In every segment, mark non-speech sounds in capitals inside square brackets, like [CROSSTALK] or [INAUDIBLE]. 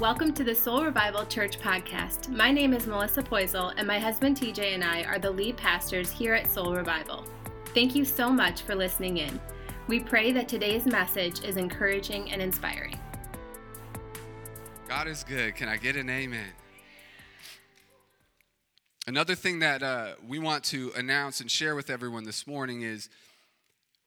welcome to the Soul Revival Church podcast. My name is Melissa Poisel, and my husband TJ and I are the lead pastors here at Soul Revival. Thank you so much for listening in. We pray that today's message is encouraging and inspiring. God is good. Can I get an amen? Another thing that uh, we want to announce and share with everyone this morning is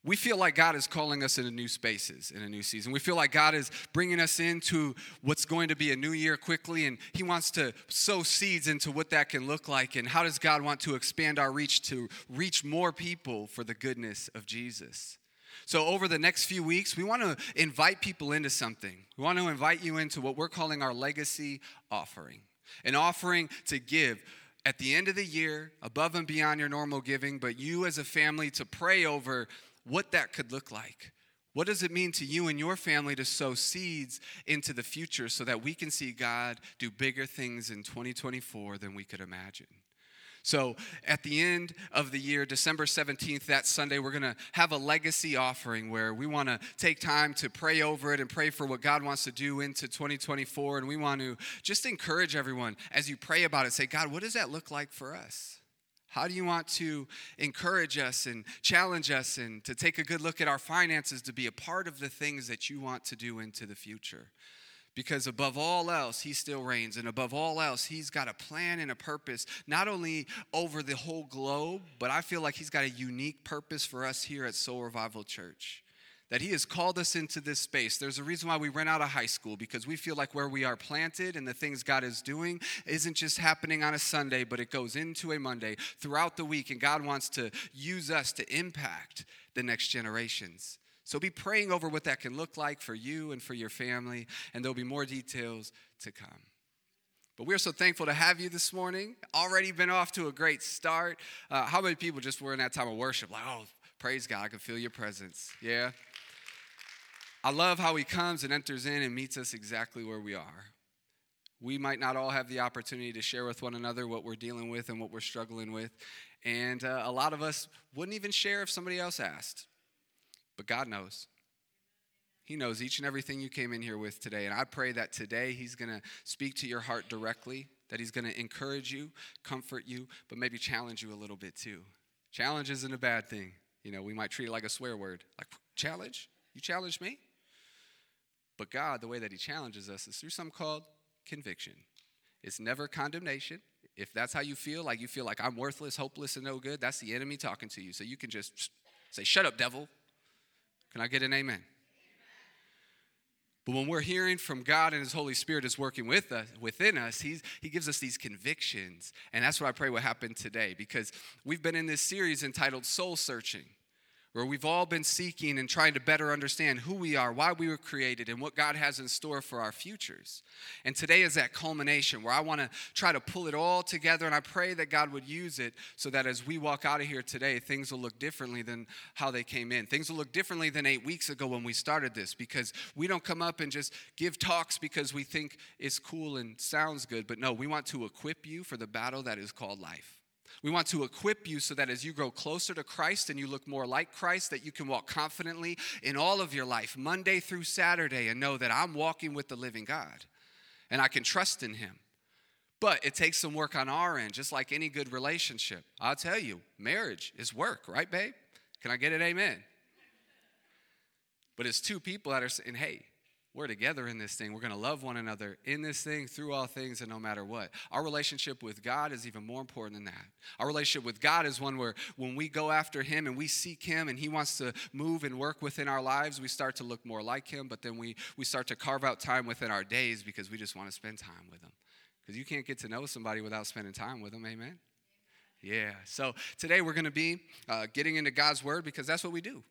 we feel like God is calling us into new spaces in a new season. We feel like God is bringing us into what's going to be a new year quickly, and He wants to sow seeds into what that can look like. And how does God want to expand our reach to reach more people for the goodness of Jesus? So, over the next few weeks, we want to invite people into something. We want to invite you into what we're calling our legacy offering an offering to give at the end of the year, above and beyond your normal giving, but you as a family to pray over what that could look like. What does it mean to you and your family to sow seeds into the future so that we can see God do bigger things in 2024 than we could imagine? So, at the end of the year, December 17th, that Sunday, we're going to have a legacy offering where we want to take time to pray over it and pray for what God wants to do into 2024. And we want to just encourage everyone as you pray about it, say, God, what does that look like for us? How do you want to encourage us and challenge us and to take a good look at our finances to be a part of the things that you want to do into the future? Because above all else, he still reigns. And above all else, he's got a plan and a purpose, not only over the whole globe, but I feel like he's got a unique purpose for us here at Soul Revival Church that He has called us into this space. There's a reason why we ran out of high school because we feel like where we are planted and the things God is doing isn't just happening on a Sunday, but it goes into a Monday throughout the week, and God wants to use us to impact the next generations. So be praying over what that can look like for you and for your family, and there'll be more details to come. But we're so thankful to have you this morning. Already been off to a great start. Uh, how many people just were in that time of worship? Like, oh, praise God, I can feel your presence. Yeah? I love how he comes and enters in and meets us exactly where we are. We might not all have the opportunity to share with one another what we're dealing with and what we're struggling with. And uh, a lot of us wouldn't even share if somebody else asked. But God knows. He knows each and everything you came in here with today. And I pray that today He's going to speak to your heart directly, that He's going to encourage you, comfort you, but maybe challenge you a little bit too. Challenge isn't a bad thing. You know, we might treat it like a swear word. Like, challenge? You challenge me? But God, the way that He challenges us is through something called conviction. It's never condemnation. If that's how you feel, like you feel like I'm worthless, hopeless, and no good, that's the enemy talking to you. So you can just say, Shut up, devil. Can I get an amen? But when we're hearing from God and His Holy Spirit is working with us, within us, he's, He gives us these convictions. And that's what I pray will happen today because we've been in this series entitled Soul Searching where we've all been seeking and trying to better understand who we are, why we were created, and what God has in store for our futures. And today is that culmination where I want to try to pull it all together, and I pray that God would use it so that as we walk out of here today, things will look differently than how they came in. Things will look differently than eight weeks ago when we started this because we don't come up and just give talks because we think it's cool and sounds good, but no, we want to equip you for the battle that is called life. We want to equip you so that as you grow closer to Christ and you look more like Christ, that you can walk confidently in all of your life, Monday through Saturday, and know that I'm walking with the living God and I can trust in Him. But it takes some work on our end, just like any good relationship. I'll tell you, marriage is work, right, babe? Can I get an amen? But it's two people that are saying, hey, we're together in this thing. We're going to love one another in this thing, through all things, and no matter what. Our relationship with God is even more important than that. Our relationship with God is one where when we go after Him and we seek Him and He wants to move and work within our lives, we start to look more like Him, but then we, we start to carve out time within our days because we just want to spend time with Him. Because you can't get to know somebody without spending time with them. Amen? Yeah. So today we're going to be uh, getting into God's Word because that's what we do.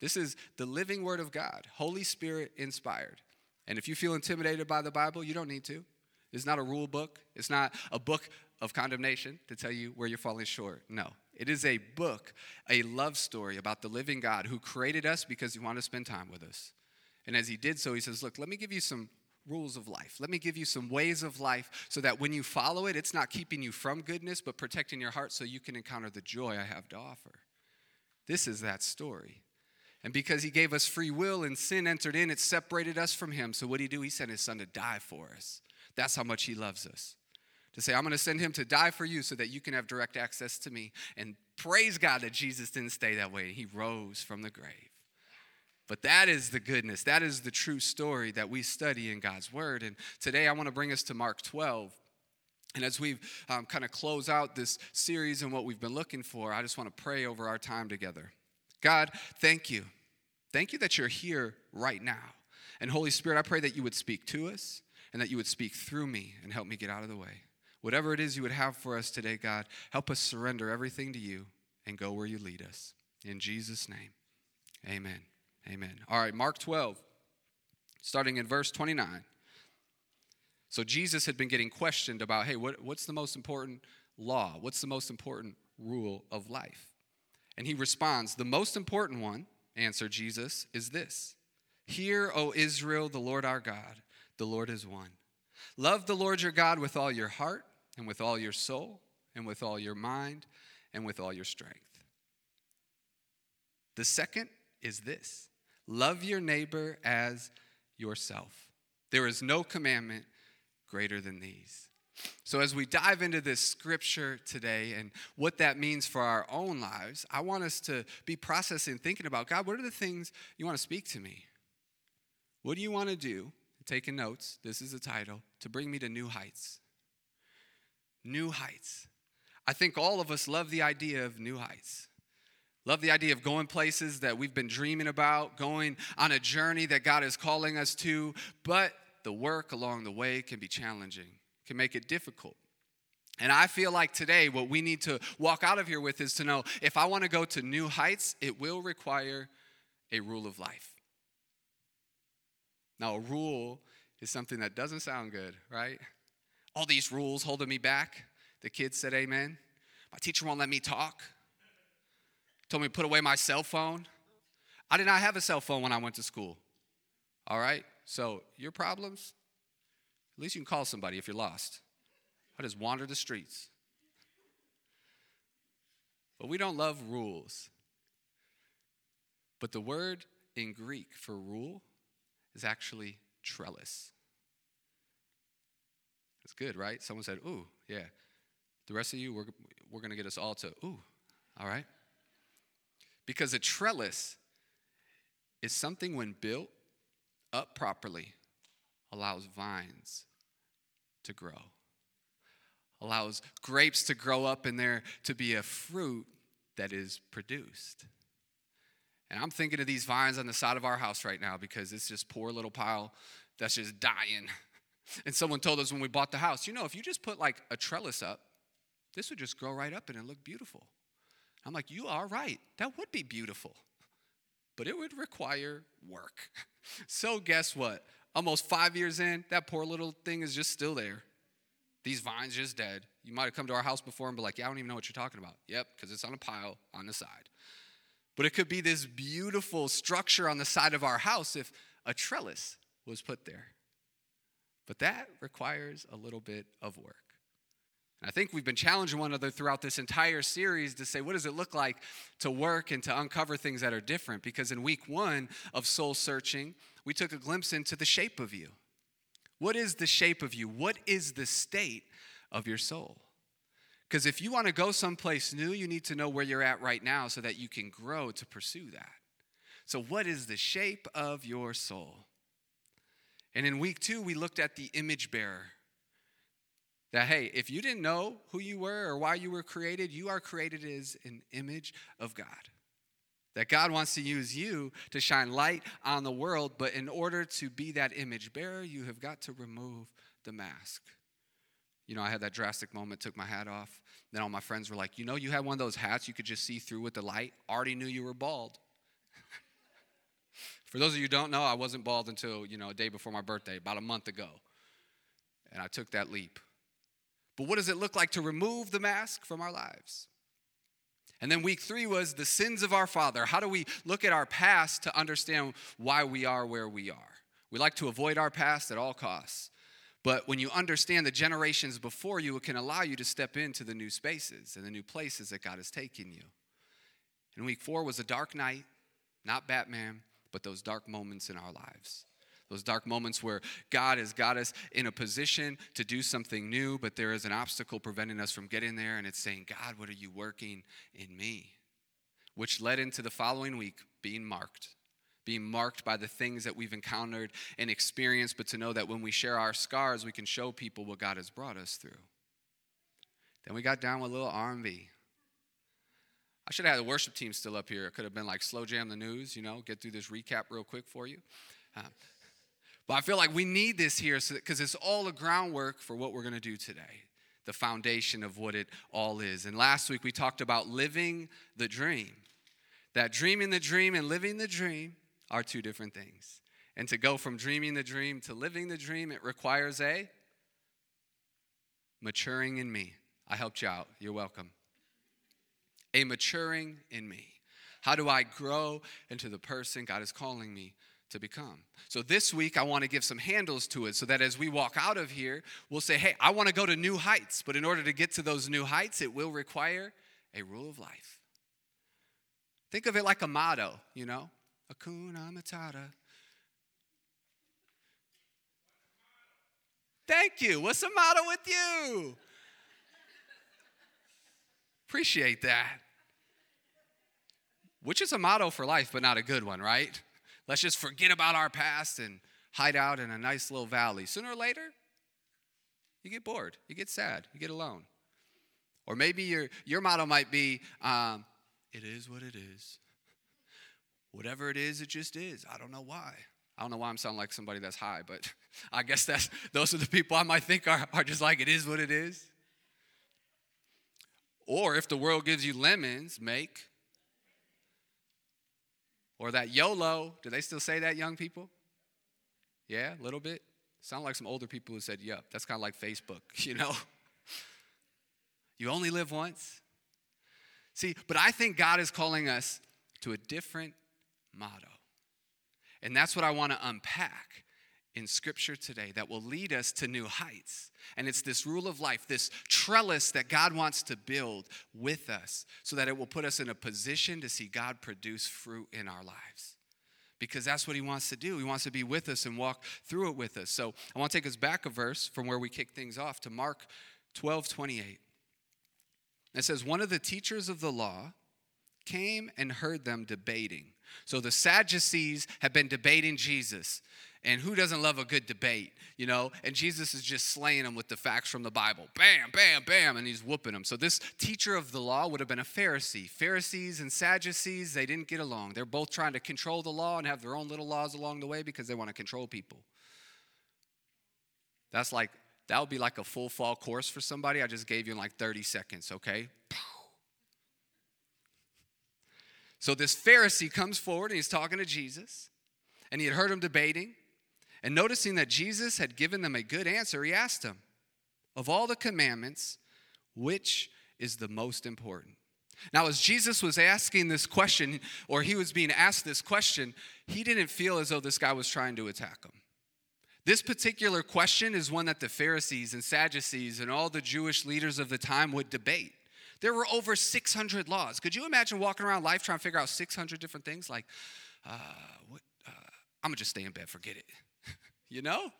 This is the living word of God, Holy Spirit inspired. And if you feel intimidated by the Bible, you don't need to. It's not a rule book, it's not a book of condemnation to tell you where you're falling short. No. It is a book, a love story about the living God who created us because he wanted to spend time with us. And as he did so, he says, Look, let me give you some rules of life. Let me give you some ways of life so that when you follow it, it's not keeping you from goodness, but protecting your heart so you can encounter the joy I have to offer. This is that story. And because he gave us free will and sin entered in, it separated us from him. So what did he do? He sent his son to die for us. That's how much he loves us. To say, I'm going to send him to die for you so that you can have direct access to me. And praise God that Jesus didn't stay that way. He rose from the grave. But that is the goodness. That is the true story that we study in God's word. And today I want to bring us to Mark 12. And as we've um, kind of close out this series and what we've been looking for, I just want to pray over our time together. God, thank you. Thank you that you're here right now. And Holy Spirit, I pray that you would speak to us and that you would speak through me and help me get out of the way. Whatever it is you would have for us today, God, help us surrender everything to you and go where you lead us. In Jesus' name, amen. Amen. All right, Mark 12, starting in verse 29. So Jesus had been getting questioned about, hey, what, what's the most important law? What's the most important rule of life? And he responds, The most important one, answered Jesus, is this Hear, O Israel, the Lord our God, the Lord is one. Love the Lord your God with all your heart, and with all your soul, and with all your mind, and with all your strength. The second is this love your neighbor as yourself. There is no commandment greater than these. So, as we dive into this scripture today and what that means for our own lives, I want us to be processing, thinking about God, what are the things you want to speak to me? What do you want to do? Taking notes, this is the title, to bring me to new heights. New heights. I think all of us love the idea of new heights. Love the idea of going places that we've been dreaming about, going on a journey that God is calling us to, but the work along the way can be challenging can make it difficult. And I feel like today, what we need to walk out of here with is to know if I want to go to new heights, it will require a rule of life. Now, a rule is something that doesn't sound good, right? All these rules holding me back. The kids said, Amen. My teacher won't let me talk. Told me to put away my cell phone. I did not have a cell phone when I went to school. All right? So, your problems, at least you can call somebody if you're lost. I just wander the streets. But we don't love rules. But the word in Greek for rule is actually trellis. It's good, right? Someone said, ooh, yeah. The rest of you, we're, we're going to get us all to, ooh, all right? Because a trellis is something when built up properly allows vines to grow, allows grapes to grow up in there to be a fruit that is produced. And I'm thinking of these vines on the side of our house right now because it's just poor little pile that's just dying. [LAUGHS] And someone told us when we bought the house, you know, if you just put like a trellis up, this would just grow right up and it look beautiful. I'm like, you are right. That would be beautiful. But it would require work. [LAUGHS] So guess what? Almost five years in, that poor little thing is just still there. These vines just dead. You might have come to our house before and be like, yeah, I don't even know what you're talking about. Yep, because it's on a pile on the side. But it could be this beautiful structure on the side of our house if a trellis was put there. But that requires a little bit of work. And I think we've been challenging one another throughout this entire series to say, what does it look like to work and to uncover things that are different? Because in week one of soul searching, we took a glimpse into the shape of you. What is the shape of you? What is the state of your soul? Because if you want to go someplace new, you need to know where you're at right now so that you can grow to pursue that. So, what is the shape of your soul? And in week two, we looked at the image bearer. That, hey, if you didn't know who you were or why you were created, you are created as an image of God. That God wants to use you to shine light on the world, but in order to be that image bearer, you have got to remove the mask. You know, I had that drastic moment, took my hat off. Then all my friends were like, You know, you had one of those hats you could just see through with the light. Already knew you were bald. [LAUGHS] For those of you who don't know, I wasn't bald until, you know, a day before my birthday, about a month ago. And I took that leap. But what does it look like to remove the mask from our lives? And then week three was the sins of our father. How do we look at our past to understand why we are where we are? We like to avoid our past at all costs. But when you understand the generations before you, it can allow you to step into the new spaces and the new places that God has taken you. And week four was a dark night. Not Batman, but those dark moments in our lives. Those dark moments where God has got us in a position to do something new, but there is an obstacle preventing us from getting there, and it's saying, God, what are you working in me? Which led into the following week being marked being marked by the things that we've encountered and experienced, but to know that when we share our scars, we can show people what God has brought us through. Then we got down with a little R&B. I should have had the worship team still up here. It could have been like slow jam the news, you know, get through this recap real quick for you. Uh, but I feel like we need this here because so, it's all the groundwork for what we're going to do today, the foundation of what it all is. And last week we talked about living the dream. That dreaming the dream and living the dream are two different things. And to go from dreaming the dream to living the dream, it requires a maturing in me. I helped you out. You're welcome. A maturing in me. How do I grow into the person God is calling me to become? So this week, I want to give some handles to it so that as we walk out of here, we'll say, hey, I want to go to new heights. But in order to get to those new heights, it will require a rule of life. Think of it like a motto, you know? Hakuna Matata. Thank you. What's the motto with you? Appreciate that. Which is a motto for life, but not a good one, right? Let's just forget about our past and hide out in a nice little valley. Sooner or later, you get bored, you get sad, you get alone. Or maybe your, your motto might be, um, it is what it is. Whatever it is, it just is. I don't know why. I don't know why I'm sounding like somebody that's high, but [LAUGHS] I guess that's those are the people I might think are, are just like it is what it is. Or if the world gives you lemons, make. Or that YOLO. Do they still say that, young people? Yeah, a little bit. Sound like some older people who said, yup. That's kind of like Facebook, [LAUGHS] you know? you only live once. See, but I think God is calling us to a different motto. And that's what I want to unpack in scripture today that will lead us to new heights. And it's this rule of life, this trellis that God wants to build with us so that it will put us in a position to see God produce fruit in our lives. Because that's what he wants to do. He wants to be with us and walk through it with us. So I want to take us back a verse from where we kick things off to Mark 12 28. It says, One of the teachers of the law came and heard them debating. So the Sadducees have been debating Jesus. And who doesn't love a good debate, you know? And Jesus is just slaying them with the facts from the Bible. Bam, bam, bam, and he's whooping them. So this teacher of the law would have been a Pharisee. Pharisees and Sadducees, they didn't get along. They're both trying to control the law and have their own little laws along the way because they want to control people. That's like, that would be like a full fall course for somebody. I just gave you in like 30 seconds, okay? So this Pharisee comes forward and he's talking to Jesus, and he had heard him debating. And noticing that Jesus had given them a good answer, he asked him, Of all the commandments, which is the most important? Now, as Jesus was asking this question, or he was being asked this question, he didn't feel as though this guy was trying to attack him. This particular question is one that the Pharisees and Sadducees and all the Jewish leaders of the time would debate. There were over 600 laws. Could you imagine walking around life trying to figure out 600 different things? Like, uh, what, uh, I'm gonna just stay in bed, forget it. [LAUGHS] you know?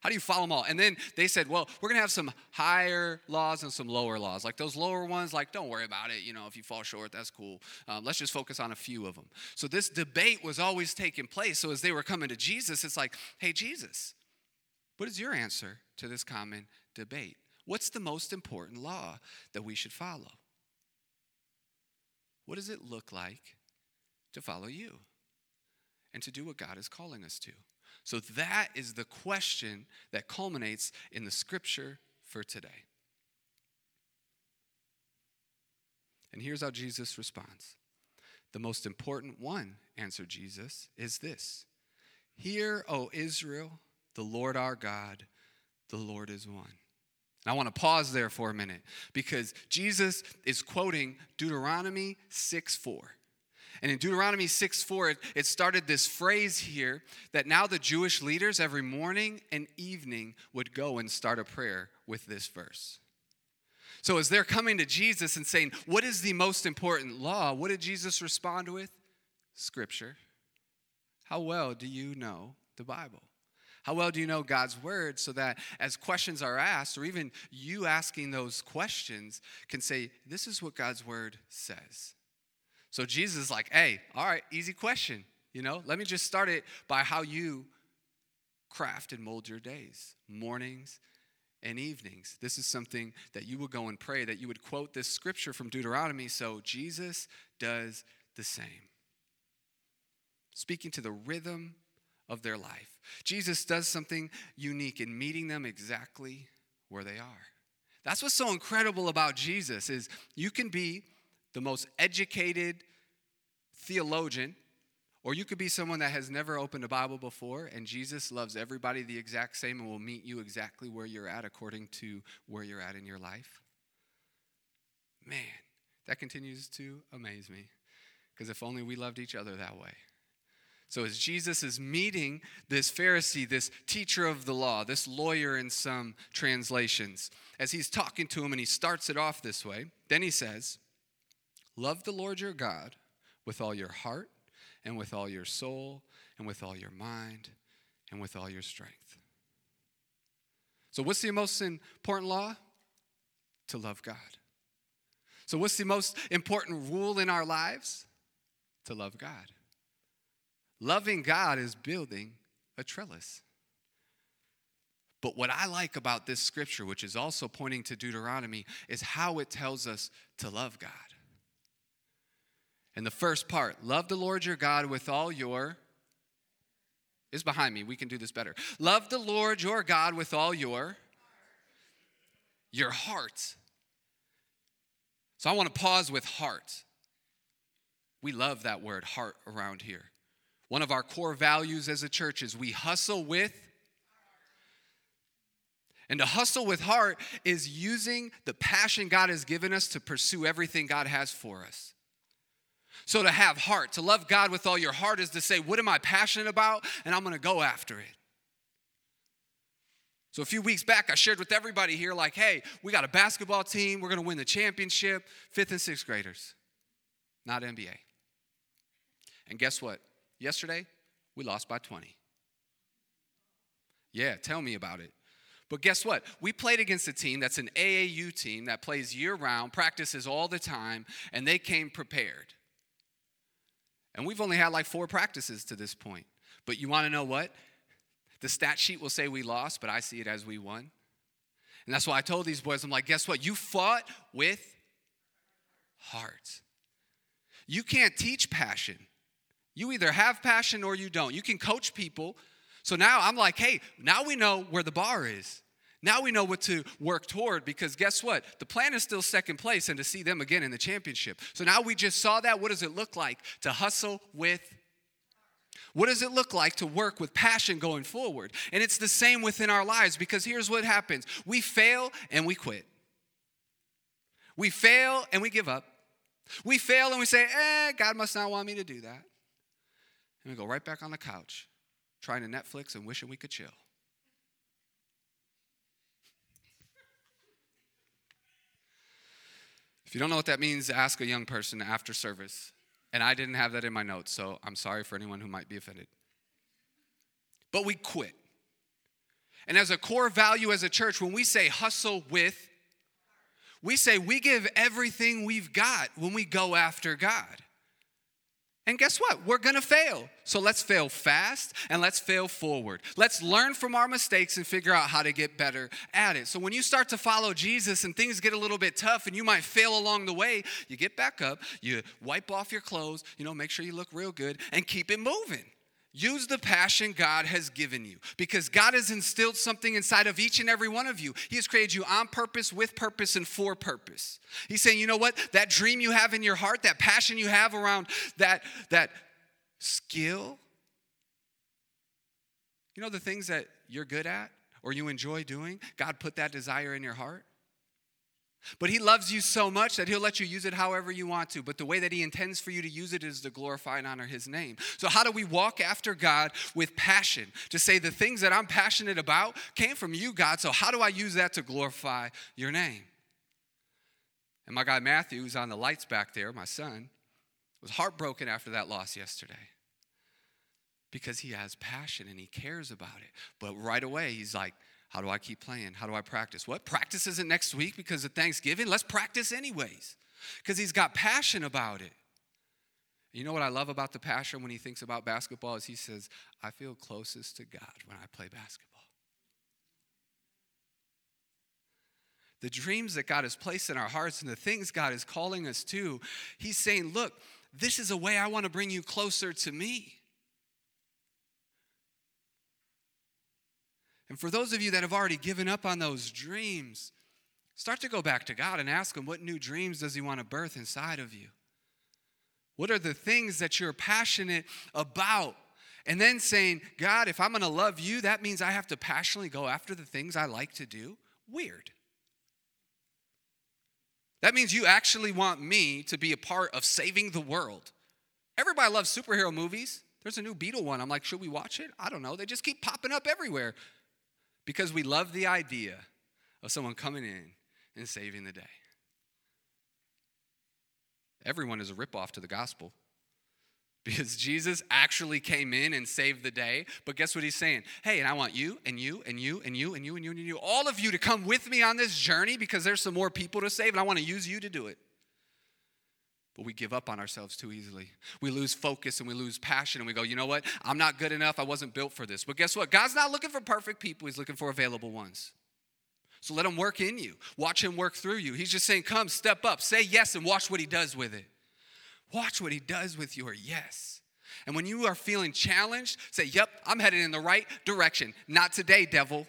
How do you follow them all? And then they said, well, we're gonna have some higher laws and some lower laws. Like those lower ones, like, don't worry about it. You know, if you fall short, that's cool. Um, let's just focus on a few of them. So this debate was always taking place. So as they were coming to Jesus, it's like, hey, Jesus, what is your answer to this common debate? What's the most important law that we should follow? What does it look like to follow you and to do what God is calling us to? So, that is the question that culminates in the scripture for today. And here's how Jesus responds The most important one, answered Jesus, is this Hear, O Israel, the Lord our God, the Lord is one. I want to pause there for a minute because Jesus is quoting Deuteronomy 6 4. And in Deuteronomy 6 4, it, it started this phrase here that now the Jewish leaders every morning and evening would go and start a prayer with this verse. So as they're coming to Jesus and saying, What is the most important law? What did Jesus respond with? Scripture. How well do you know the Bible? How well do you know God's word so that as questions are asked, or even you asking those questions, can say, This is what God's word says? So Jesus is like, Hey, all right, easy question. You know, let me just start it by how you craft and mold your days, mornings and evenings. This is something that you would go and pray, that you would quote this scripture from Deuteronomy. So Jesus does the same. Speaking to the rhythm of their life. Jesus does something unique in meeting them exactly where they are. That's what's so incredible about Jesus is you can be the most educated theologian or you could be someone that has never opened a Bible before and Jesus loves everybody the exact same and will meet you exactly where you're at according to where you're at in your life. Man, that continues to amaze me because if only we loved each other that way. So, as Jesus is meeting this Pharisee, this teacher of the law, this lawyer in some translations, as he's talking to him and he starts it off this way, then he says, Love the Lord your God with all your heart and with all your soul and with all your mind and with all your strength. So, what's the most important law? To love God. So, what's the most important rule in our lives? To love God. Loving God is building a trellis. But what I like about this scripture, which is also pointing to Deuteronomy, is how it tells us to love God. And the first part, love the Lord your God with all your is behind me. We can do this better. Love the Lord your God with all your your heart. So I want to pause with heart. We love that word heart around here. One of our core values as a church is we hustle with. And to hustle with heart is using the passion God has given us to pursue everything God has for us. So to have heart, to love God with all your heart is to say, What am I passionate about? And I'm gonna go after it. So a few weeks back, I shared with everybody here, like, hey, we got a basketball team, we're gonna win the championship, fifth and sixth graders, not NBA. And guess what? Yesterday, we lost by 20. Yeah, tell me about it. But guess what? We played against a team that's an AAU team that plays year round, practices all the time, and they came prepared. And we've only had like four practices to this point. But you want to know what? The stat sheet will say we lost, but I see it as we won. And that's why I told these boys, I'm like, guess what? You fought with heart. You can't teach passion. You either have passion or you don't. You can coach people. So now I'm like, hey, now we know where the bar is. Now we know what to work toward because guess what? The plan is still second place and to see them again in the championship. So now we just saw that. What does it look like to hustle with? What does it look like to work with passion going forward? And it's the same within our lives because here's what happens we fail and we quit. We fail and we give up. We fail and we say, eh, God must not want me to do that and we go right back on the couch, trying to Netflix and wishing we could chill. If you don't know what that means, ask a young person after service. And I didn't have that in my notes, so I'm sorry for anyone who might be offended. But we quit. And as a core value as a church, when we say hustle with, we say we give everything we've got when we go after God. And guess what? We're gonna fail. So let's fail fast and let's fail forward. Let's learn from our mistakes and figure out how to get better at it. So when you start to follow Jesus and things get a little bit tough and you might fail along the way, you get back up, you wipe off your clothes, you know, make sure you look real good and keep it moving. Use the passion God has given you because God has instilled something inside of each and every one of you. He has created you on purpose, with purpose, and for purpose. He's saying, you know what? That dream you have in your heart, that passion you have around that, that skill, you know, the things that you're good at or you enjoy doing, God put that desire in your heart. But he loves you so much that he'll let you use it however you want to. But the way that he intends for you to use it is to glorify and honor his name. So, how do we walk after God with passion? To say the things that I'm passionate about came from you, God. So, how do I use that to glorify your name? And my guy Matthew, who's on the lights back there, my son, was heartbroken after that loss yesterday. because he has passion and he cares about it. But right away, he's like, How do I keep playing? How do I practice? What? Practice isn't next week because of Thanksgiving? Let's practice anyways. Because he's got passion about it. You know what I love about the passion when he thinks about basketball is he says, I feel closest to God when I play basketball. The dreams that God has placed in our hearts and the things God is calling us to, he's saying, Look, this is a way I want to bring you closer to me. And for those of you that have already given up on those dreams, start to go back to God and ask Him, what new dreams does He want to birth inside of you? What are the things that you're passionate about? And then saying, God, if I'm going to love you, that means I have to passionately go after the things I like to do? Weird. That means you actually want me to be a part of saving the world. Everybody loves superhero movies. There's a new Beetle one. I'm like, should we watch it? I don't know. They just keep popping up everywhere because we love the idea of someone coming in and saving the day. Everyone is a ripoff to the gospel [LAUGHS] because Jesus actually came in and saved the day. But guess what he's saying? Hey, and I want you and you and you and you and you and you and you, all of you to come with me on this journey because there's some more people to save and I want to use you to do it. But we give up on ourselves too easily. We lose focus and we lose passion and we go, you know what? I'm not good enough. I wasn't built for this. But guess what? God's not looking for perfect people, He's looking for available ones. So let Him work in you. Watch Him work through you. He's just saying, come, step up, say yes, and watch what He does with it. Watch what He does with your yes. And when you are feeling challenged, say, yep, I'm headed in the right direction. Not today, devil.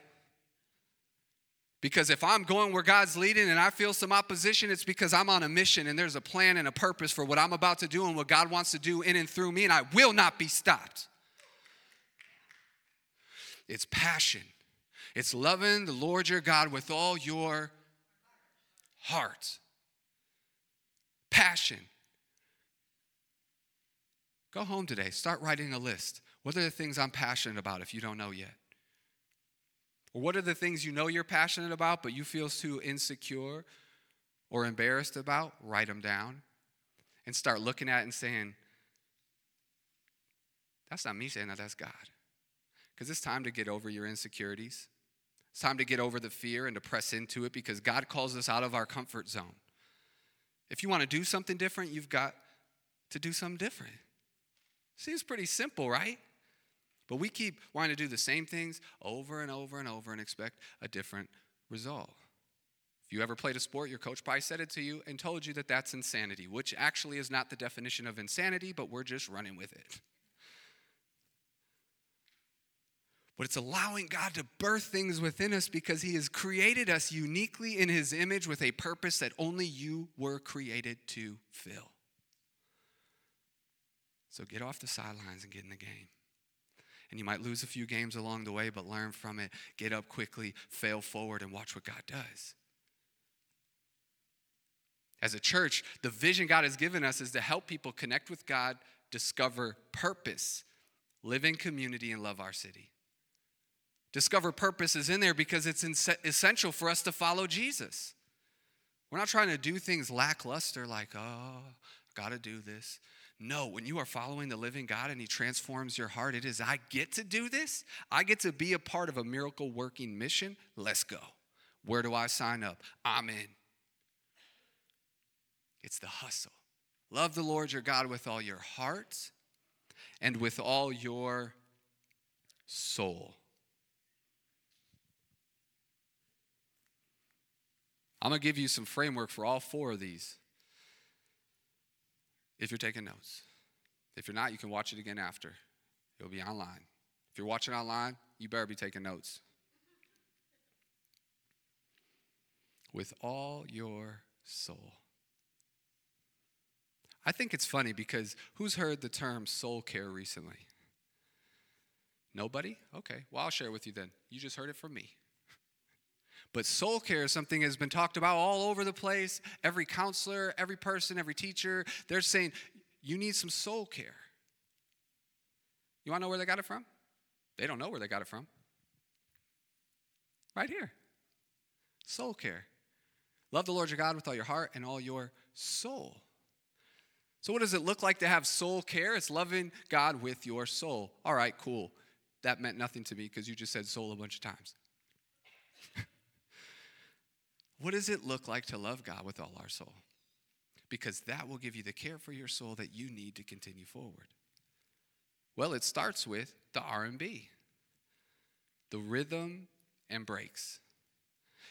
Because if I'm going where God's leading and I feel some opposition, it's because I'm on a mission and there's a plan and a purpose for what I'm about to do and what God wants to do in and through me, and I will not be stopped. It's passion, it's loving the Lord your God with all your heart. Passion. Go home today, start writing a list. What are the things I'm passionate about if you don't know yet? Or what are the things you know you're passionate about, but you feel too insecure or embarrassed about? Write them down and start looking at it and saying, That's not me saying that, that's God. Because it's time to get over your insecurities. It's time to get over the fear and to press into it because God calls us out of our comfort zone. If you want to do something different, you've got to do something different. Seems pretty simple, right? But we keep wanting to do the same things over and over and over and expect a different result. If you ever played a sport, your coach probably said it to you and told you that that's insanity, which actually is not the definition of insanity, but we're just running with it. But it's allowing God to birth things within us because He has created us uniquely in His image with a purpose that only you were created to fill. So get off the sidelines and get in the game and you might lose a few games along the way, but learn from it, get up quickly, fail forward, and watch what God does. As a church, the vision God has given us is to help people connect with God, discover purpose, live in community, and love our city. Discover purpose is in there because it's essential for us to follow Jesus. We're not trying to do things lackluster like, oh, gotta do this. No, when you are following the living God and He transforms your heart, it is, I get to do this. I get to be a part of a miracle working mission. Let's go. Where do I sign up? I'm in. It's the hustle. Love the Lord your God with all your heart and with all your soul. I'm going to give you some framework for all four of these if you're taking notes. If you're not, you can watch it again after. It'll be online. If you're watching online, you better be taking notes. With all your soul. I think it's funny because who's heard the term soul care recently? Nobody? Okay, well, I'll share with you then. You just heard it from me. But soul care is something that has been talked about all over the place. Every counselor, every person, every teacher, they're saying, you need some soul care. You want to know where they got it from? They don't know where they got it from. Right here. Soul care. Love the Lord your God with all your heart and all your soul. So, what does it look like to have soul care? It's loving God with your soul. All right, cool. That meant nothing to me because you just said soul a bunch of times. [LAUGHS] what does it look like to love God with all our soul? Because that will give you the care for your soul that you need to continue forward. Well, it starts with the R&B. The rhythm and breaks.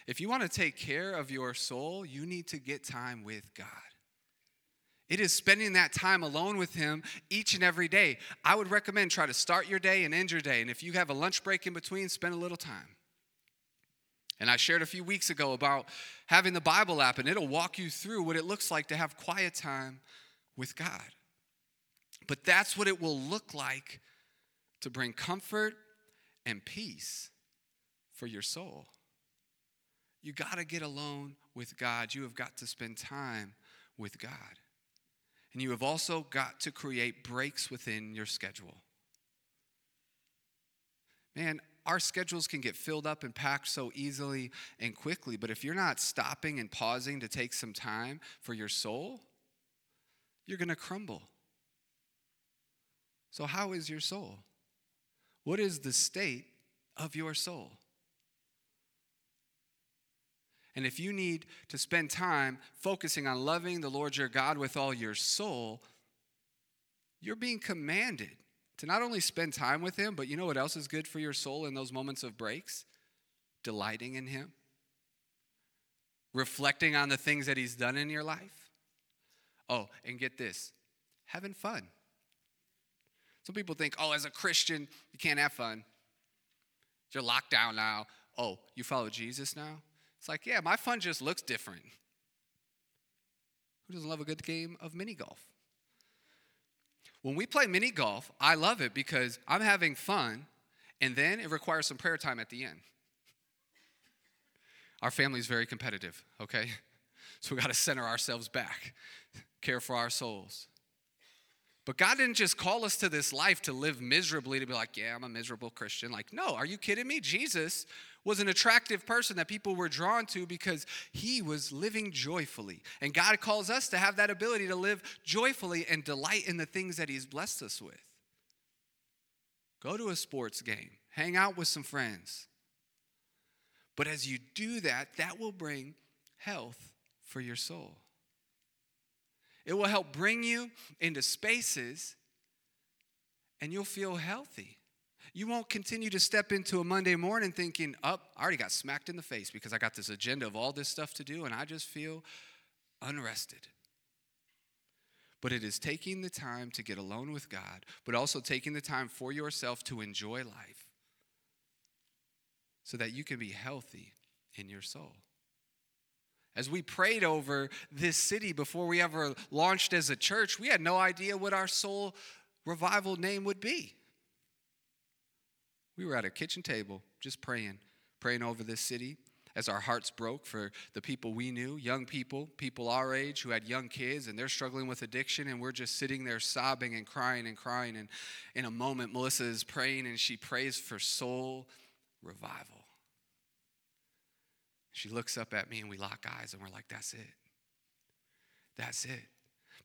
If you want to take care of your soul, you need to get time with God. It is spending that time alone with Him each and every day. I would recommend try to start your day and end your day. And if you have a lunch break in between, spend a little time. And I shared a few weeks ago about having the Bible app, and it'll walk you through what it looks like to have quiet time with God. But that's what it will look like to bring comfort and peace for your soul. You got to get alone with God. You have got to spend time with God. And you have also got to create breaks within your schedule. Man, our schedules can get filled up and packed so easily and quickly, but if you're not stopping and pausing to take some time for your soul, you're going to crumble. So, how is your soul? What is the state of your soul? And if you need to spend time focusing on loving the Lord your God with all your soul, you're being commanded to not only spend time with Him, but you know what else is good for your soul in those moments of breaks? Delighting in Him, reflecting on the things that He's done in your life. Oh, and get this having fun. Some people think, oh, as a Christian, you can't have fun. You're locked down now. Oh, you follow Jesus now? It's like, yeah, my fun just looks different. Who doesn't love a good game of mini golf? When we play mini golf, I love it because I'm having fun, and then it requires some prayer time at the end. Our family is very competitive, okay? [LAUGHS] So we got to center ourselves back, care for our souls. But God didn't just call us to this life to live miserably, to be like, yeah, I'm a miserable Christian. Like, no, are you kidding me? Jesus was an attractive person that people were drawn to because he was living joyfully. And God calls us to have that ability to live joyfully and delight in the things that he's blessed us with. Go to a sports game, hang out with some friends. But as you do that, that will bring health for your soul. It will help bring you into spaces and you'll feel healthy. You won't continue to step into a Monday morning thinking, up, oh, I already got smacked in the face because I got this agenda of all this stuff to do and I just feel unrested. But it is taking the time to get alone with God, but also taking the time for yourself to enjoy life so that you can be healthy in your soul. As we prayed over this city before we ever launched as a church, we had no idea what our soul revival name would be. We were at a kitchen table just praying, praying over this city as our hearts broke for the people we knew, young people, people our age who had young kids and they're struggling with addiction, and we're just sitting there sobbing and crying and crying. And in a moment, Melissa is praying and she prays for soul revival. She looks up at me and we lock eyes and we're like, that's it. That's it.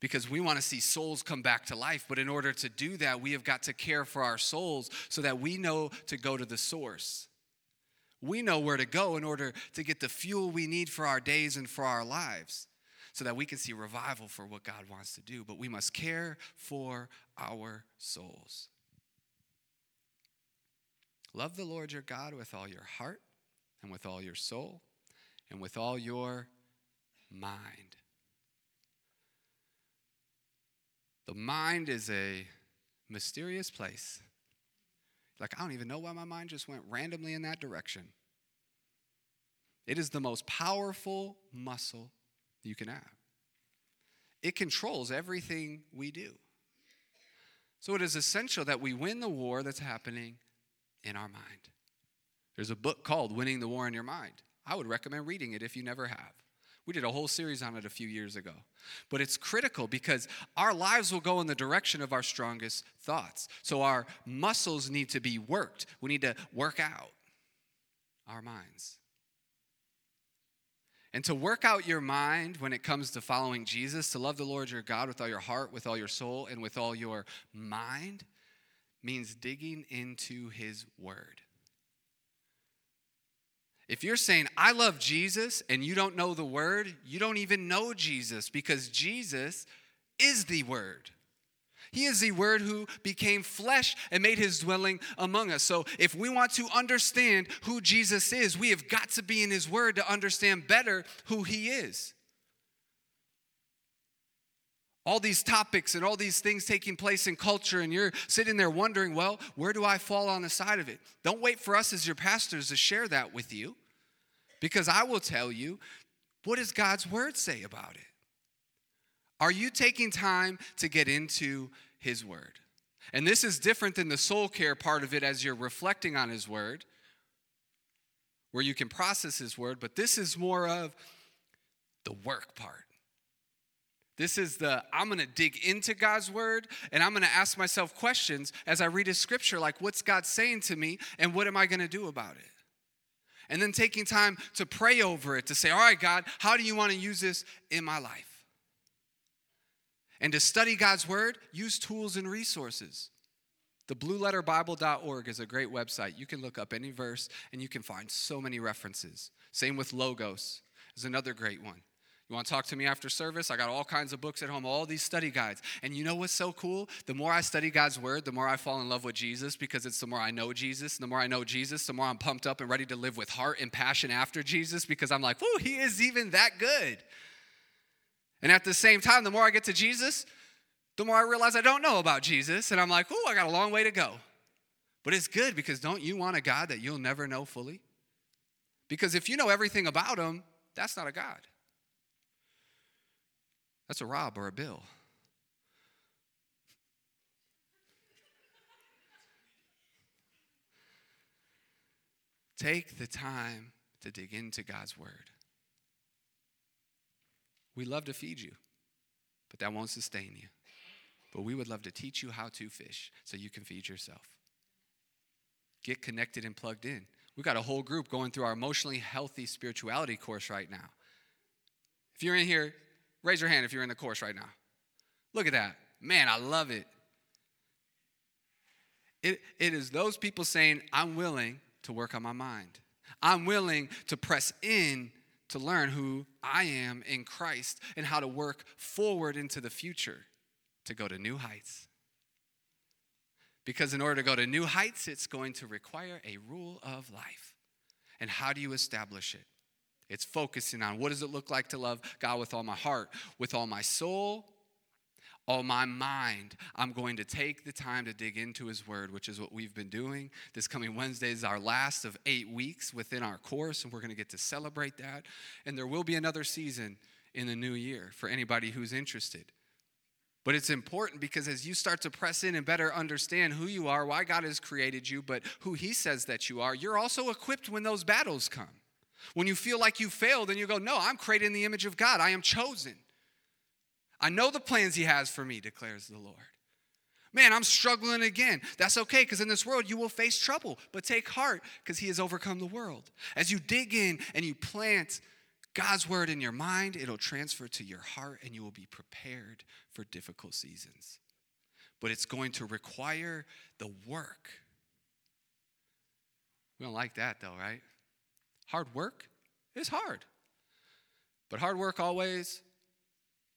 Because we want to see souls come back to life. But in order to do that, we have got to care for our souls so that we know to go to the source. We know where to go in order to get the fuel we need for our days and for our lives so that we can see revival for what God wants to do. But we must care for our souls. Love the Lord your God with all your heart and with all your soul and with all your mind. The mind is a mysterious place. Like, I don't even know why my mind just went randomly in that direction. It is the most powerful muscle you can have, it controls everything we do. So, it is essential that we win the war that's happening in our mind. There's a book called Winning the War in Your Mind. I would recommend reading it if you never have. We did a whole series on it a few years ago. But it's critical because our lives will go in the direction of our strongest thoughts. So our muscles need to be worked. We need to work out our minds. And to work out your mind when it comes to following Jesus, to love the Lord your God with all your heart, with all your soul, and with all your mind, means digging into his word. If you're saying, I love Jesus, and you don't know the word, you don't even know Jesus because Jesus is the word. He is the Word who became flesh and made his dwelling among us. So, if we want to understand who Jesus is, we have got to be in his Word to understand better who he is. All these topics and all these things taking place in culture, and you're sitting there wondering, well, where do I fall on the side of it? Don't wait for us as your pastors to share that with you, because I will tell you what does God's Word say about it? Are you taking time to get into His Word? And this is different than the soul care part of it as you're reflecting on His Word, where you can process His Word, but this is more of the work part. This is the I'm going to dig into God's word and I'm going to ask myself questions as I read his scripture like what's God saying to me and what am I going to do about it? And then taking time to pray over it to say, "All right, God, how do you want to use this in my life?" And to study God's Word, use tools and resources. The blueletterbible.org is a great website. You can look up any verse and you can find so many references. Same with Logos, is another great one. You want to talk to me after service? I got all kinds of books at home, all these study guides. And you know what's so cool? The more I study God's word, the more I fall in love with Jesus because it's the more I know Jesus. And the more I know Jesus, the more I'm pumped up and ready to live with heart and passion after Jesus because I'm like, whoa, he is even that good. And at the same time, the more I get to Jesus, the more I realize I don't know about Jesus. And I'm like, oh, I got a long way to go. But it's good because don't you want a God that you'll never know fully? Because if you know everything about him, that's not a God. That's a Rob or a Bill. Take the time to dig into God's word. We love to feed you, but that won't sustain you. But we would love to teach you how to fish so you can feed yourself. Get connected and plugged in. We've got a whole group going through our emotionally healthy spirituality course right now. If you're in here, raise your hand if you're in the course right now. Look at that. Man, I love it. It, it is those people saying, I'm willing to work on my mind. I'm willing to press in to learn who I am in Christ and how to work forward into the future to go to new heights. Because in order to go to new heights, it's going to require a rule of life. And how do you establish it? It's focusing on what does it look like to love God with all my heart, with all my soul, all my mind, I'm going to take the time to dig into His Word, which is what we've been doing. This coming Wednesday is our last of eight weeks within our course, and we're going to get to celebrate that. And there will be another season in the new year for anybody who's interested. But it's important because as you start to press in and better understand who you are, why God has created you, but who He says that you are, you're also equipped when those battles come. When you feel like you failed and you go, No, I'm created in the image of God, I am chosen. I know the plans He has for me, declares the Lord. Man, I'm struggling again. That's okay, because in this world you will face trouble, but take heart, because He has overcome the world. As you dig in and you plant God's word in your mind, it'll transfer to your heart, and you will be prepared for difficult seasons. But it's going to require the work. We don't like that, though, right? Hard work is hard. But hard work always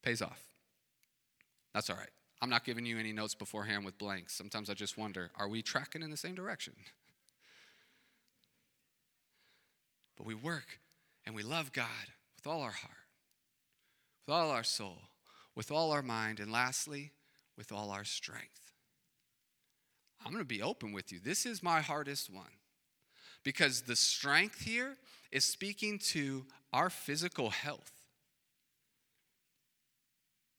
pays off. That's all right. I'm not giving you any notes beforehand with blanks. Sometimes I just wonder are we tracking in the same direction? [LAUGHS] But we work and we love God with all our heart, with all our soul, with all our mind, and lastly, with all our strength. I'm going to be open with you. This is my hardest one because the strength here is speaking to our physical health.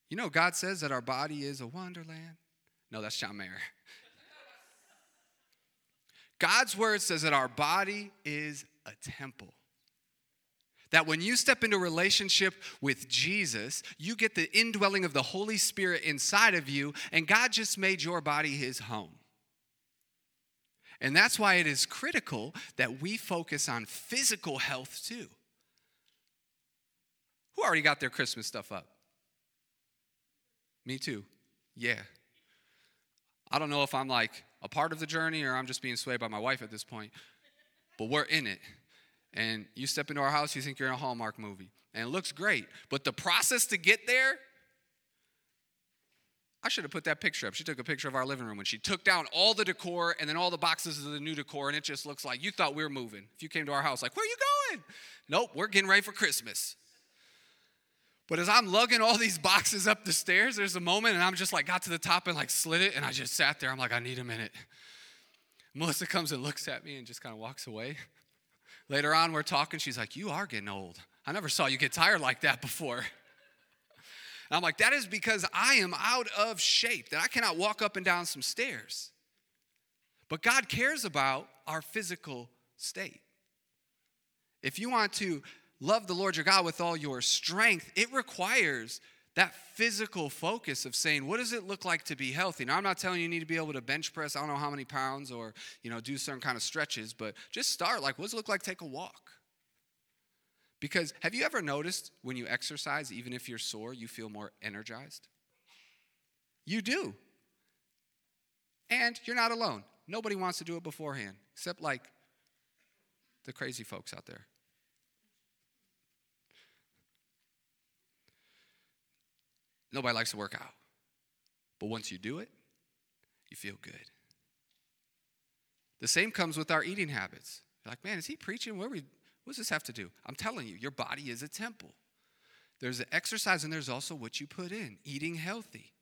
You know, God says that our body is a wonderland. No, that's John Mayer. [LAUGHS] God's word says that our body is a temple. That when you step into relationship with Jesus, you get the indwelling of the Holy Spirit inside of you, and God just made your body his home. And that's why it is critical that we focus on physical health too. Who already got their Christmas stuff up? Me too. Yeah. I don't know if I'm like a part of the journey or I'm just being swayed by my wife at this point, but we're in it. And you step into our house, you think you're in a Hallmark movie, and it looks great. But the process to get there, I should have put that picture up. She took a picture of our living room when she took down all the decor and then all the boxes of the new decor, and it just looks like you thought we were moving. If you came to our house, like, where are you going? Nope, we're getting ready for Christmas. But as I'm lugging all these boxes up the stairs, there's a moment and I'm just like got to the top and like slid it and I just sat there. I'm like, I need a minute. Melissa comes and looks at me and just kind of walks away. Later on, we're talking. She's like, You are getting old. I never saw you get tired like that before. And I'm like, That is because I am out of shape, that I cannot walk up and down some stairs. But God cares about our physical state. If you want to love the Lord your God with all your strength, it requires that physical focus of saying, what does it look like to be healthy? Now, I'm not telling you you need to be able to bench press, I don't know how many pounds or, you know, do certain kind of stretches, but just start like, what does it look like take a walk? Because have you ever noticed when you exercise, even if you're sore, you feel more energized? You do. And you're not alone. Nobody wants to do it beforehand, except like the crazy folks out there. Nobody likes to work out. But once you do it, you feel good. The same comes with our eating habits. You're like, man, is he preaching? What, we, what does this have to do? I'm telling you, your body is a temple. There's the exercise and there's also what you put in, eating healthy,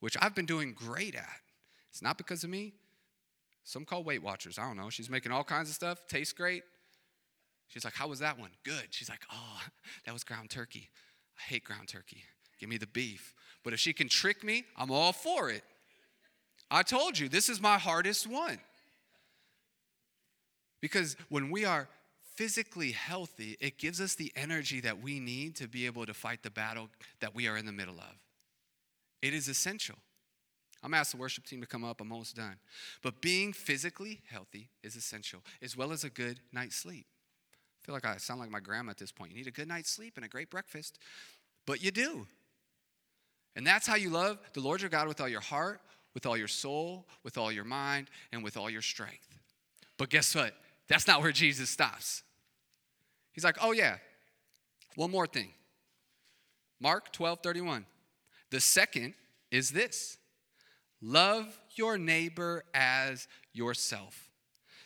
which I've been doing great at. It's not because of me. Some call Weight Watchers. I don't know. She's making all kinds of stuff, tastes great. She's like, How was that one? Good. She's like, Oh, [LAUGHS] that was ground turkey. I hate ground turkey. Give me the beef. But if she can trick me, I'm all for it. I told you, this is my hardest one. Because when we are physically healthy, it gives us the energy that we need to be able to fight the battle that we are in the middle of. It is essential. I'm asked the worship team to come up. I'm almost done. But being physically healthy is essential, as well as a good night's sleep. I feel like I sound like my grandma at this point. You need a good night's sleep and a great breakfast, but you do. And that's how you love the Lord your God with all your heart, with all your soul, with all your mind, and with all your strength. But guess what? That's not where Jesus stops. He's like, oh, yeah, one more thing. Mark 12 31. The second is this love your neighbor as yourself.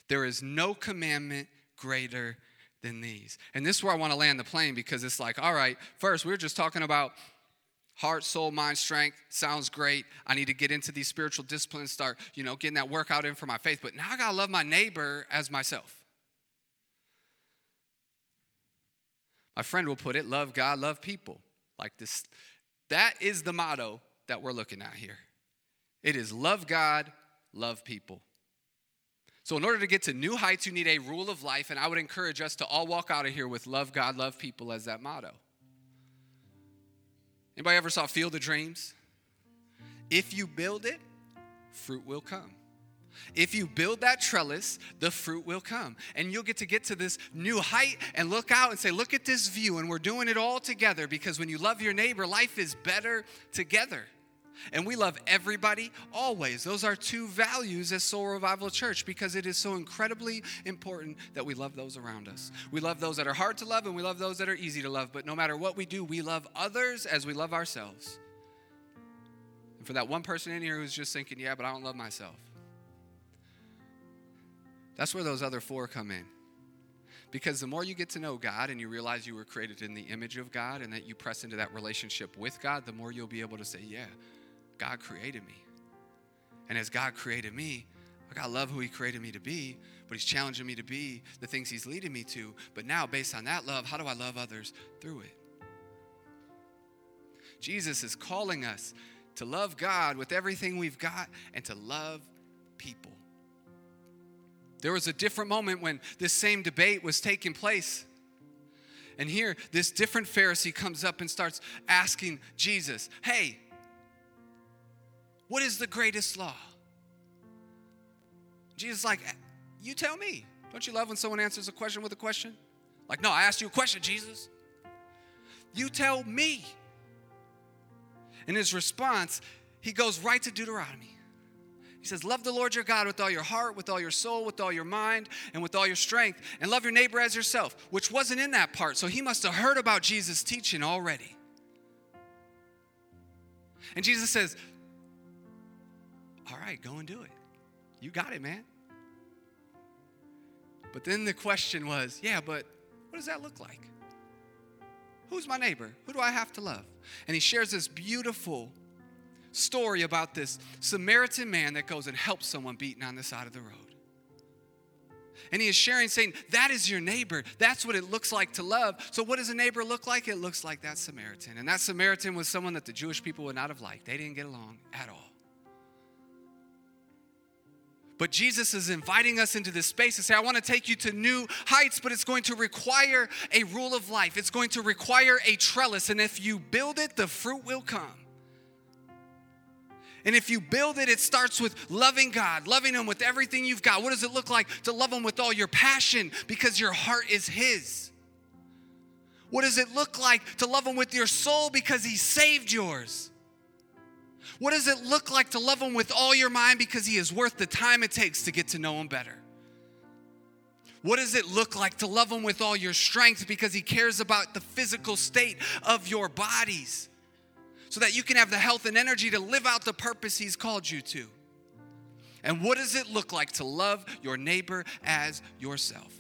There is no commandment greater than these. And this is where I want to land the plane because it's like, all right, first, we we're just talking about heart, soul, mind, strength sounds great. I need to get into these spiritual disciplines, start, you know, getting that workout in for my faith. But now I gotta love my neighbor as myself. My friend will put it, love God, love people. Like this, that is the motto that we're looking at here. It is love God, love people. So, in order to get to new heights, you need a rule of life, and I would encourage us to all walk out of here with love God, love people as that motto. Anybody ever saw Field of Dreams? If you build it, fruit will come. If you build that trellis, the fruit will come. And you'll get to get to this new height and look out and say, Look at this view. And we're doing it all together because when you love your neighbor, life is better together. And we love everybody always. Those are two values as Soul Revival Church because it is so incredibly important that we love those around us. We love those that are hard to love and we love those that are easy to love. But no matter what we do, we love others as we love ourselves. And for that one person in here who's just thinking, yeah, but I don't love myself, that's where those other four come in. Because the more you get to know God and you realize you were created in the image of God and that you press into that relationship with God, the more you'll be able to say, yeah, God created me. And as God created me, I gotta love who He created me to be, but He's challenging me to be the things He's leading me to. But now, based on that love, how do I love others through it? Jesus is calling us to love God with everything we've got and to love people. There was a different moment when this same debate was taking place. And here, this different Pharisee comes up and starts asking Jesus, Hey, what is the greatest law? Jesus like, you tell me. Don't you love when someone answers a question with a question? Like, no, I asked you a question, Jesus. You tell me. In his response, he goes right to Deuteronomy. He says, Love the Lord your God with all your heart, with all your soul, with all your mind, and with all your strength, and love your neighbor as yourself, which wasn't in that part. So he must have heard about Jesus' teaching already. And Jesus says, All right, go and do it. You got it, man. But then the question was, Yeah, but what does that look like? Who's my neighbor? Who do I have to love? And he shares this beautiful story about this Samaritan man that goes and helps someone beaten on the side of the road. And he is sharing, saying, That is your neighbor. That's what it looks like to love. So, what does a neighbor look like? It looks like that Samaritan. And that Samaritan was someone that the Jewish people would not have liked. They didn't get along at all. But Jesus is inviting us into this space to say, I want to take you to new heights, but it's going to require a rule of life. It's going to require a trellis. And if you build it, the fruit will come. And if you build it, it starts with loving God, loving Him with everything you've got. What does it look like to love Him with all your passion because your heart is His? What does it look like to love Him with your soul because He saved yours? What does it look like to love Him with all your mind because He is worth the time it takes to get to know Him better? What does it look like to love Him with all your strength because He cares about the physical state of your bodies? So that you can have the health and energy to live out the purpose He's called you to. And what does it look like to love your neighbor as yourself?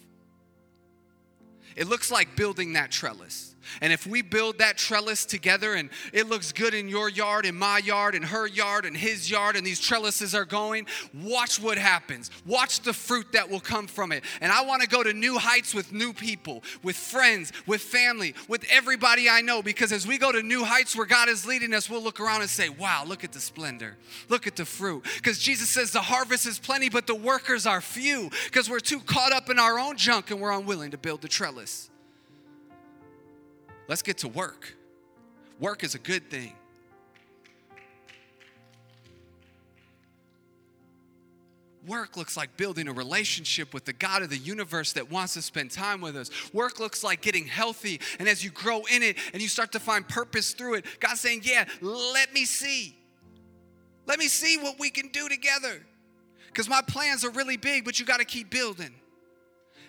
It looks like building that trellis. And if we build that trellis together and it looks good in your yard, in my yard, in her yard, in his yard, and these trellises are going, watch what happens. Watch the fruit that will come from it. And I want to go to new heights with new people, with friends, with family, with everybody I know, because as we go to new heights where God is leading us, we'll look around and say, wow, look at the splendor. Look at the fruit. Because Jesus says the harvest is plenty, but the workers are few, because we're too caught up in our own junk and we're unwilling to build the trellis. Let's get to work. Work is a good thing. Work looks like building a relationship with the God of the universe that wants to spend time with us. Work looks like getting healthy. And as you grow in it and you start to find purpose through it, God's saying, Yeah, let me see. Let me see what we can do together. Because my plans are really big, but you got to keep building.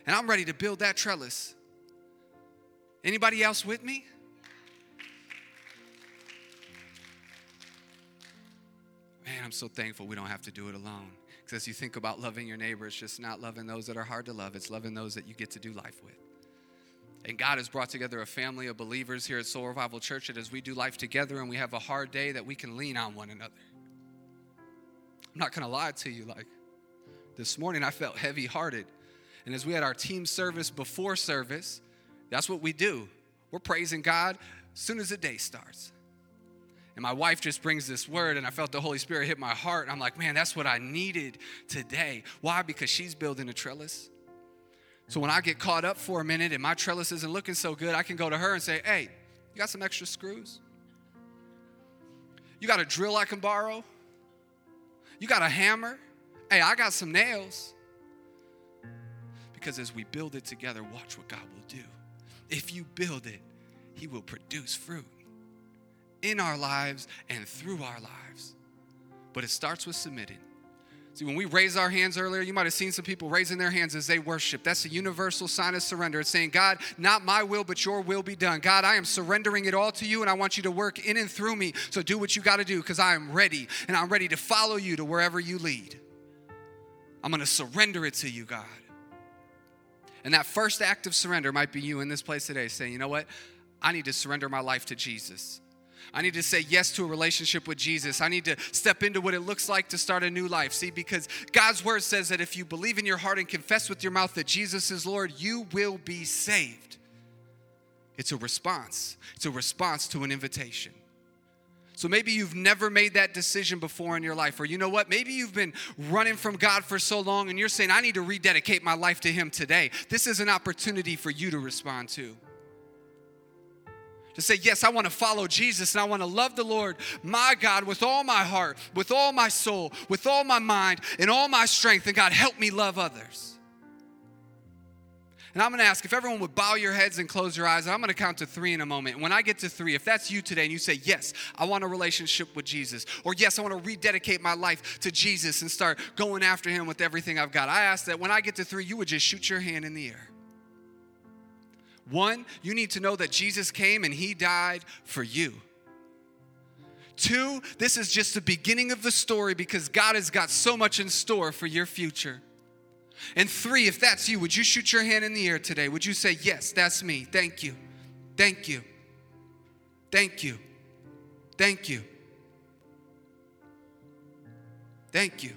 And I'm ready to build that trellis. Anybody else with me? Man, I'm so thankful we don't have to do it alone. Because as you think about loving your neighbor, it's just not loving those that are hard to love, it's loving those that you get to do life with. And God has brought together a family of believers here at Soul Revival Church that as we do life together and we have a hard day, that we can lean on one another. I'm not gonna lie to you, like this morning I felt heavy hearted. And as we had our team service before service, that's what we do. We're praising God as soon as the day starts. And my wife just brings this word, and I felt the Holy Spirit hit my heart. And I'm like, man, that's what I needed today. Why? Because she's building a trellis. So when I get caught up for a minute and my trellis isn't looking so good, I can go to her and say, hey, you got some extra screws? You got a drill I can borrow? You got a hammer? Hey, I got some nails. Because as we build it together, watch what God will do. If you build it, He will produce fruit in our lives and through our lives. But it starts with submitting. See, when we raise our hands earlier, you might have seen some people raising their hands as they worship. That's a universal sign of surrender. It's saying, God, not my will, but your will be done. God, I am surrendering it all to you, and I want you to work in and through me. So do what you got to do because I am ready, and I'm ready to follow you to wherever you lead. I'm going to surrender it to you, God. And that first act of surrender might be you in this place today saying, you know what? I need to surrender my life to Jesus. I need to say yes to a relationship with Jesus. I need to step into what it looks like to start a new life. See, because God's word says that if you believe in your heart and confess with your mouth that Jesus is Lord, you will be saved. It's a response, it's a response to an invitation. So maybe you've never made that decision before in your life, or you know what? Maybe you've been running from God for so long and you're saying, I need to rededicate my life to Him today. This is an opportunity for you to respond to. To say, Yes, I want to follow Jesus and I want to love the Lord, my God, with all my heart, with all my soul, with all my mind, and all my strength. And God, help me love others. And I'm going to ask if everyone would bow your heads and close your eyes. I'm going to count to three in a moment. When I get to three, if that's you today and you say, Yes, I want a relationship with Jesus, or Yes, I want to rededicate my life to Jesus and start going after Him with everything I've got, I ask that when I get to three, you would just shoot your hand in the air. One, you need to know that Jesus came and He died for you. Two, this is just the beginning of the story because God has got so much in store for your future. And three, if that's you, would you shoot your hand in the air today? Would you say, Yes, that's me? Thank you. Thank you. Thank you. Thank you. Thank you.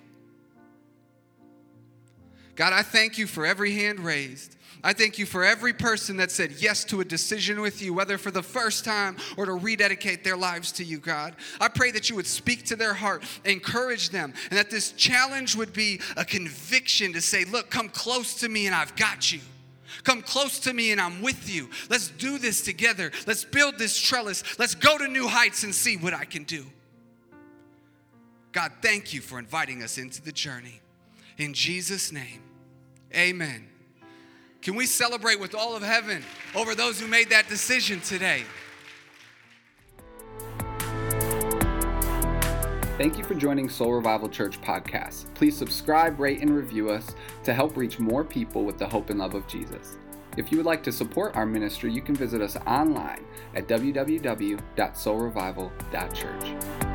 God, I thank you for every hand raised. I thank you for every person that said yes to a decision with you, whether for the first time or to rededicate their lives to you, God. I pray that you would speak to their heart, encourage them, and that this challenge would be a conviction to say, Look, come close to me and I've got you. Come close to me and I'm with you. Let's do this together. Let's build this trellis. Let's go to new heights and see what I can do. God, thank you for inviting us into the journey. In Jesus' name, amen. Can we celebrate with all of heaven over those who made that decision today? Thank you for joining Soul Revival Church podcast. Please subscribe, rate, and review us to help reach more people with the hope and love of Jesus. If you would like to support our ministry, you can visit us online at www.soulrevival.church.